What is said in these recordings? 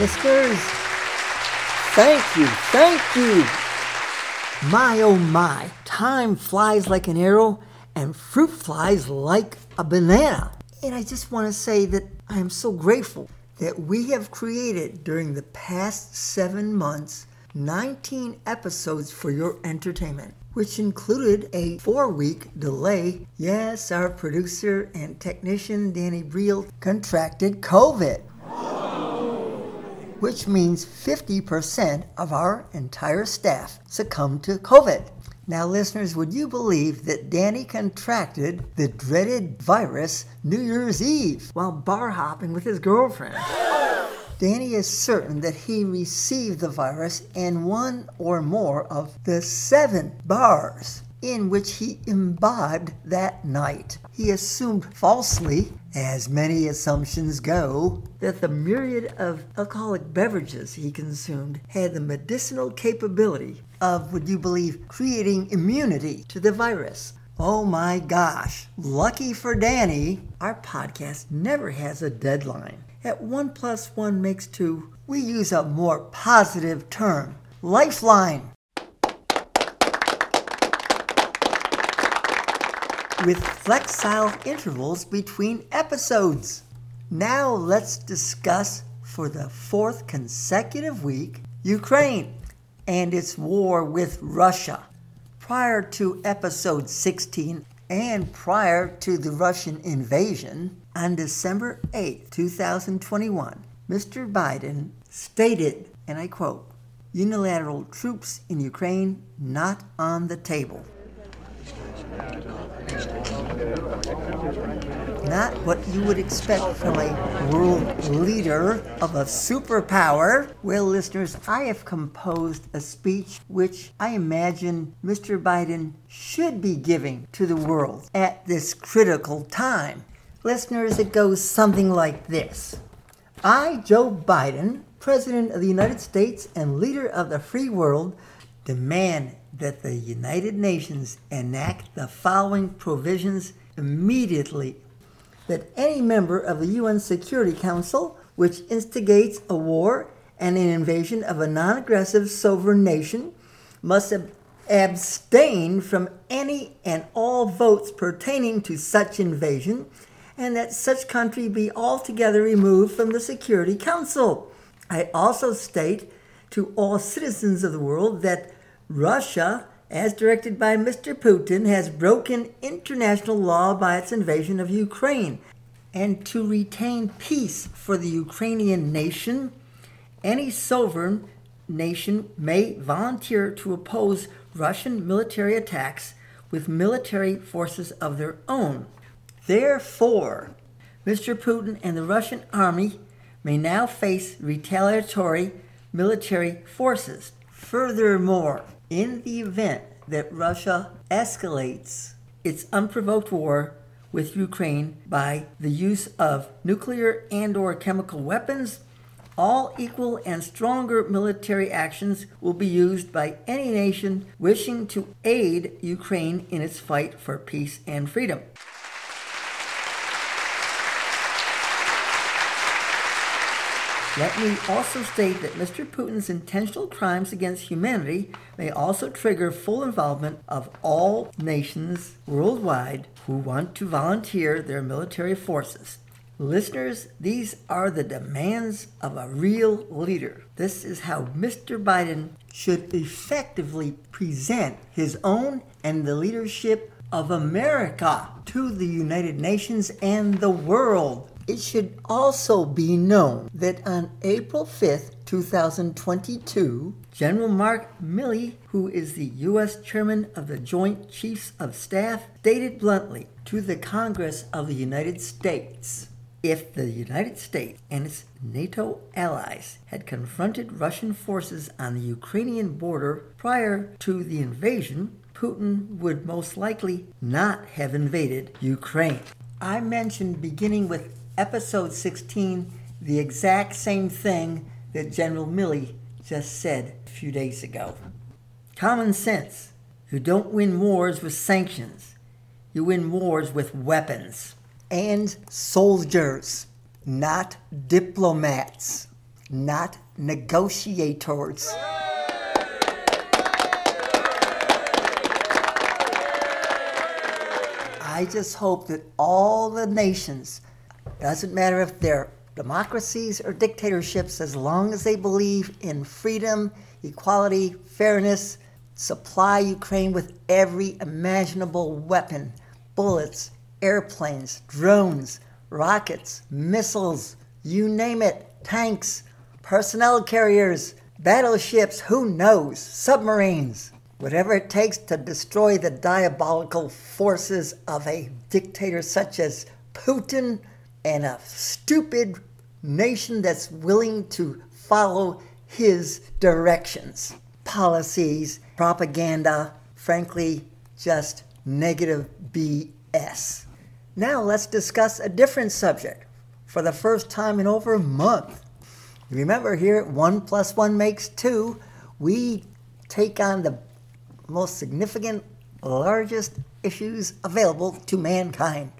listeners. Thank you, thank you. My oh my, time flies like an arrow and fruit flies like a banana. And I just want to say that I am so grateful that we have created during the past seven months 19 episodes for your entertainment, which included a four week delay. Yes, our producer and technician Danny Briel contracted COVID, which means 50% of our entire staff succumbed to COVID. Now, listeners, would you believe that Danny contracted the dreaded virus New Year's Eve while bar hopping with his girlfriend? Danny is certain that he received the virus in one or more of the seven bars in which he imbibed that night. He assumed falsely, as many assumptions go, that the myriad of alcoholic beverages he consumed had the medicinal capability of, would you believe, creating immunity to the virus. Oh my gosh, lucky for Danny, our podcast never has a deadline. At 1 plus 1 makes 2, we use a more positive term lifeline. With flexile intervals between episodes. Now let's discuss for the fourth consecutive week Ukraine and its war with Russia. Prior to episode 16 and prior to the Russian invasion, on December 8, 2021, Mr. Biden stated, and I quote, unilateral troops in Ukraine not on the table. Not what you would expect from a world leader of a superpower. Well, listeners, I have composed a speech which I imagine Mr. Biden should be giving to the world at this critical time. Listeners, it goes something like this I, Joe Biden, President of the United States and leader of the free world, demand that the United Nations enact the following provisions immediately that any member of the UN Security Council which instigates a war and an invasion of a non aggressive sovereign nation must ab- abstain from any and all votes pertaining to such invasion, and that such country be altogether removed from the Security Council. I also state to all citizens of the world that Russia, as directed by Mr. Putin, has broken international law by its invasion of Ukraine. And to retain peace for the Ukrainian nation, any sovereign nation may volunteer to oppose Russian military attacks with military forces of their own. Therefore, Mr. Putin and the Russian army may now face retaliatory military forces. Furthermore, in the event that Russia escalates its unprovoked war with Ukraine by the use of nuclear and or chemical weapons, all equal and stronger military actions will be used by any nation wishing to aid Ukraine in its fight for peace and freedom. Let me also state that Mr. Putin's intentional crimes against humanity may also trigger full involvement of all nations worldwide who want to volunteer their military forces. Listeners, these are the demands of a real leader. This is how Mr. Biden should effectively present his own and the leadership of America to the United Nations and the world. It should also be known that on April 5th, 2022, General Mark Milley, who is the U.S. Chairman of the Joint Chiefs of Staff, stated bluntly to the Congress of the United States if the United States and its NATO allies had confronted Russian forces on the Ukrainian border prior to the invasion, Putin would most likely not have invaded Ukraine. I mentioned beginning with episode 16 the exact same thing that General Milley just said a few days ago. Common sense. You don't win wars with sanctions, you win wars with weapons. And soldiers, not diplomats. not negotiators. I just hope that all the nations, doesn't matter if they're democracies or dictatorships, as long as they believe in freedom, equality, fairness, supply Ukraine with every imaginable weapon bullets, airplanes, drones, rockets, missiles, you name it, tanks, personnel carriers, battleships, who knows, submarines. Whatever it takes to destroy the diabolical forces of a dictator such as Putin and a stupid nation that's willing to follow his directions, policies, propaganda, frankly, just negative BS. Now let's discuss a different subject for the first time in over a month. Remember, here at 1 plus 1 makes 2, we take on the most significant, largest issues available to mankind.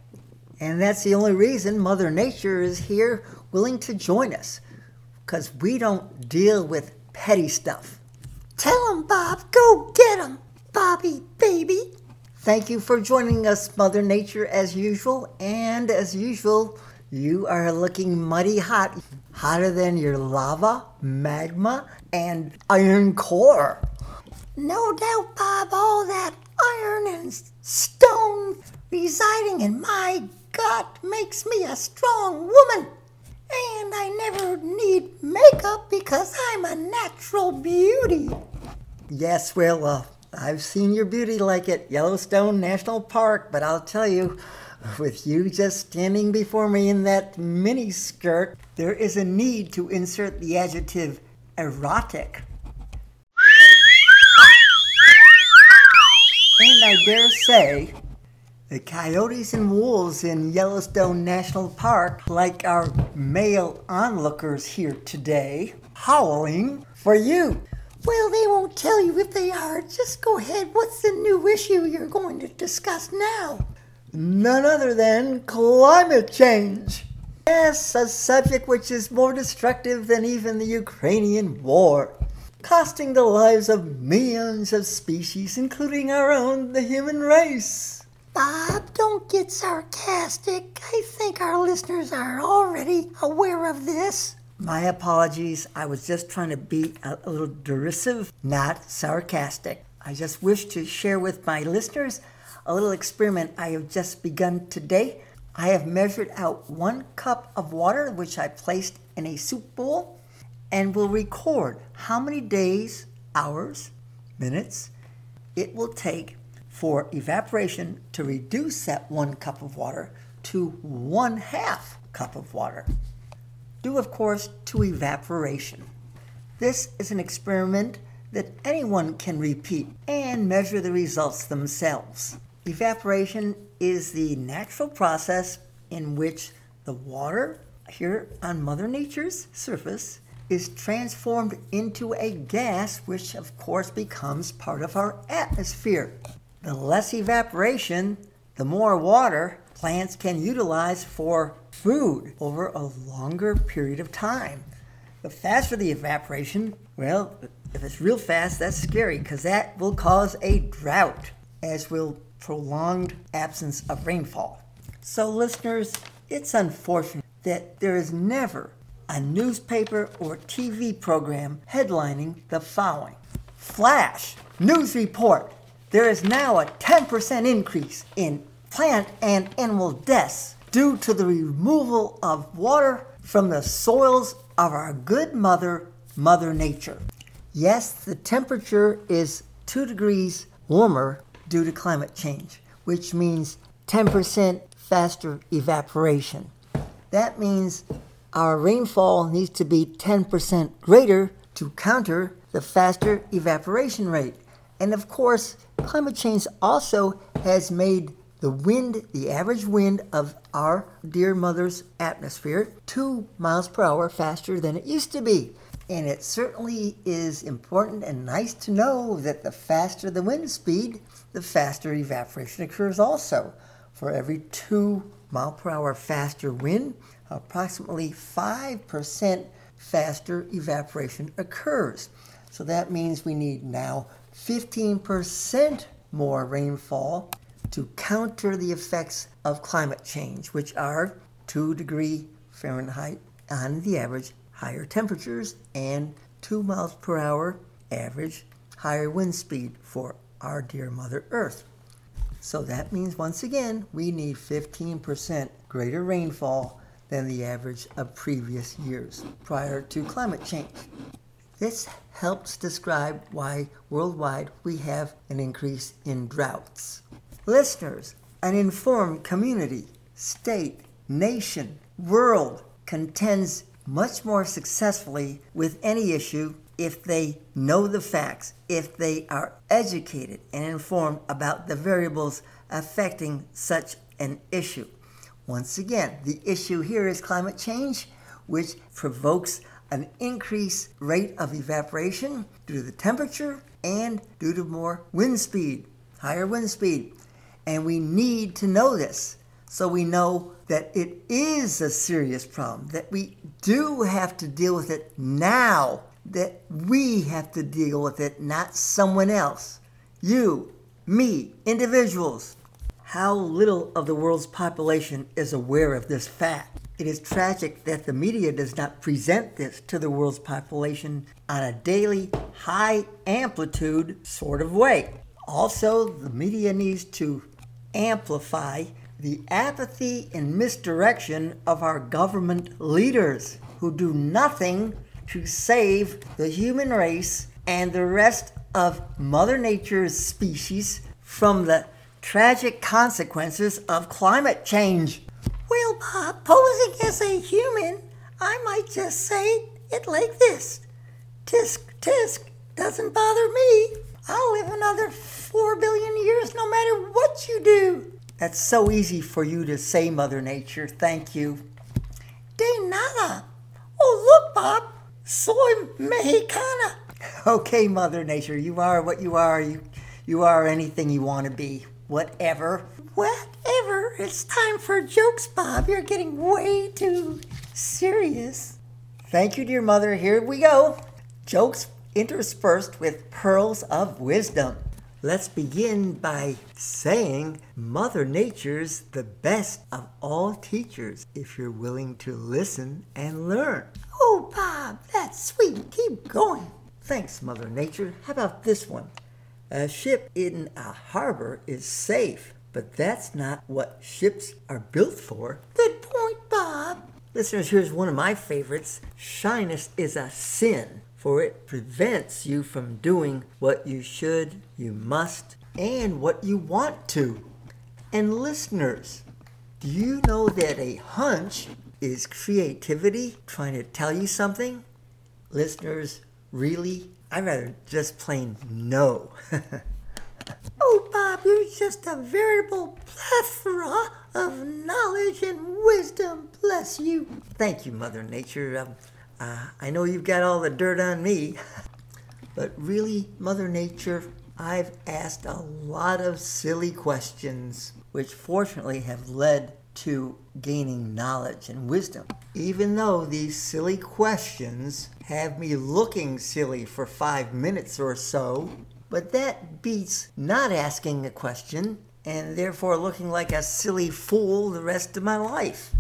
And that's the only reason Mother Nature is here willing to join us, because we don't deal with petty stuff. Tell him, Bob. Go get him, Bobby, baby. Thank you for joining us, Mother Nature, as usual. And as usual, you are looking mighty hot, hotter than your lava, magma, and iron core. No doubt, Bob, all that iron and stone residing in my gut makes me a strong woman. And I never need makeup because I'm a natural beauty. Yes, well, uh, I've seen your beauty like at Yellowstone National Park, but I'll tell you, with you just standing before me in that mini skirt, there is a need to insert the adjective erotic. And I dare say, the coyotes and wolves in Yellowstone National Park, like our male onlookers here today, howling for you. Well, they won't tell you if they are. Just go ahead. What's the new issue you're going to discuss now? None other than climate change. Yes, a subject which is more destructive than even the Ukrainian war, costing the lives of millions of species, including our own, the human race. Bob, don't get sarcastic. I think our listeners are already aware of this. My apologies. I was just trying to be a, little derisive, not sarcastic. I just wish to share with my listeners a little experiment I have just begun today. I have measured out one cup of water, which I placed in a soup bowl, and will record how many days, hours, minutes it will take for evaporation to reduce that one cup of water to one half cup of water due, of course, to evaporation. This is an experiment that anyone can repeat and measure the results themselves. Evaporation is the natural process in which the water here on Mother Nature's surface is transformed into a gas, which of course becomes part of our atmosphere. The less evaporation, the more water plants can utilize for food over a longer period of time. The faster the evaporation, well, if it's real fast, that's scary because that will cause a drought, as will prolonged absence of rainfall. So, listeners, it's unfortunate that there is never a newspaper or TV program headlining the following Flash News Report. There is now a 10% increase in plant and animal deaths due to the removal of water from the soils of our good mother, Mother Nature. Yes, the temperature is 2 degrees warmer due to climate change, which means 10% faster evaporation. That means our rainfall needs to be 10% greater to counter the faster evaporation rate. And of course, climate change also has made the wind, the average wind of our dear mother's atmosphere, two miles per hour faster than it used to be. And it certainly is important and nice to know that the faster the wind speed, the faster evaporation occurs also. For every two mile per hour faster wind, approximately 5% faster evaporation occurs. So that means we need now 15% more rainfall to counter the effects of climate change, which are 2 degree Fahrenheit on the average higher temperatures and 2 miles per hour average higher wind speed for our dear Mother Earth. So that means once again we need 15% greater rainfall than the average of previous years prior to climate change. This helps describe why worldwide we have an increase in droughts. Listeners, an informed community, state, nation, world contends much more successfully with any issue if they know the facts, if they are educated and informed about the variables affecting such an issue. Once again, the issue here is climate change, which provokes an increased rate of evaporation due to the temperature and due to more wind speed, higher wind speed. And we need to know this so we know that it is a serious problem, that we do have to deal with it now, that we have to deal with it, not someone else. You, me, individuals. How little of the world's population is aware of this fact. It is tragic that the media does not present this to the world's population on a daily, high amplitude sort of way. Also, the media needs to amplify the apathy and misdirection of our government leaders who do nothing to save the human race and the rest of Mother Nature's species from the tragic consequences of climate change. Well, Bob, posing as a human, I might just say it like this Tisk, tisk, doesn't bother me. I'll live another four billion years no matter what you do. That's so easy for you to say, Mother Nature. Thank you. De nada. Oh, look, Bob. Soy mexicana. Okay, Mother Nature, you are what you are. You, you are anything you want to be. Whatever. Whatever. It's time for jokes, Bob. You're getting way too serious. Thank you, dear Mother. Here we go. Jokes interspersed with pearls of wisdom. Let's begin by saying Mother Nature's the best of all teachers if you're willing to listen and learn. Oh, Bob, that's sweet. Keep going. Thanks, Mother Nature. How about this one? A ship in a harbor is safe, but that's not what ships are built for. Good point, Bob. Listeners, here's one of my favorites. Shyness is a sin for it prevents you from doing what you should, you must, and what you want to. And listeners, do you know that a hunch is creativity trying to tell you something? Listeners, really? I'd rather just plain know. you're just a veritable plethora of knowledge and wisdom. Bless you. Thank you, Mother Nature. Um, uh, I know you've got all the dirt on me, but really, Mother Nature, I've asked a lot of silly questions, which fortunately have led to gaining knowledge and wisdom. Even though these silly questions have me looking silly for five minutes or so, but that beats not asking a question and therefore looking like a silly fool the rest of my life.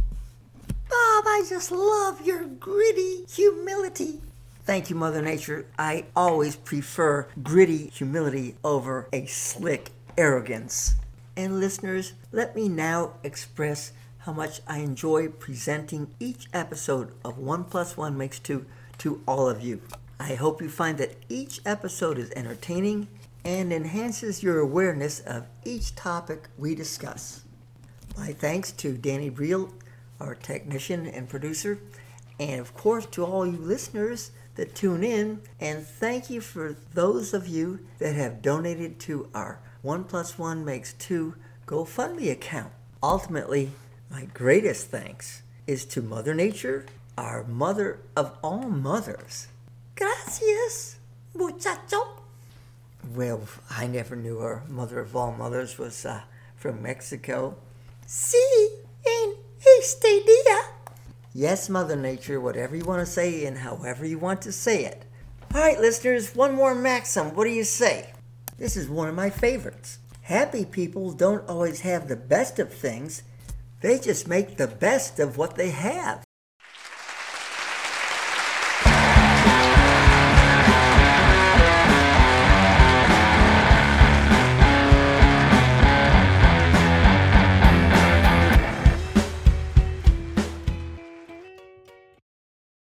Bob, I just love your gritty humility. Thank you, Mother Nature. I always prefer gritty humility over a slick arrogance. And listeners, let me now express how much I enjoy presenting each episode of 1 plus 1 makes 2 to all of you. I hope you find that each episode is entertaining and enhances your awareness of each topic we discuss. My thanks to Danny Briel our technician and producer, and of course to all you listeners that tune in. And thank you for those of you that have donated to our 1 plus 1 makes 2 GoFundMe account. Ultimately, my greatest thanks is to Mother Nature, our mother of all mothers. Gracias, muchacho. Well, I never knew her mother of all mothers was uh, from Mexico. Sí, en este día. Yes, Mother Nature, whatever you want to say and however you want to say it. All right, listeners, one more maxim. What do you say? This is one of my favorites. Happy people don't always have the best of things, they just make the best of what they have.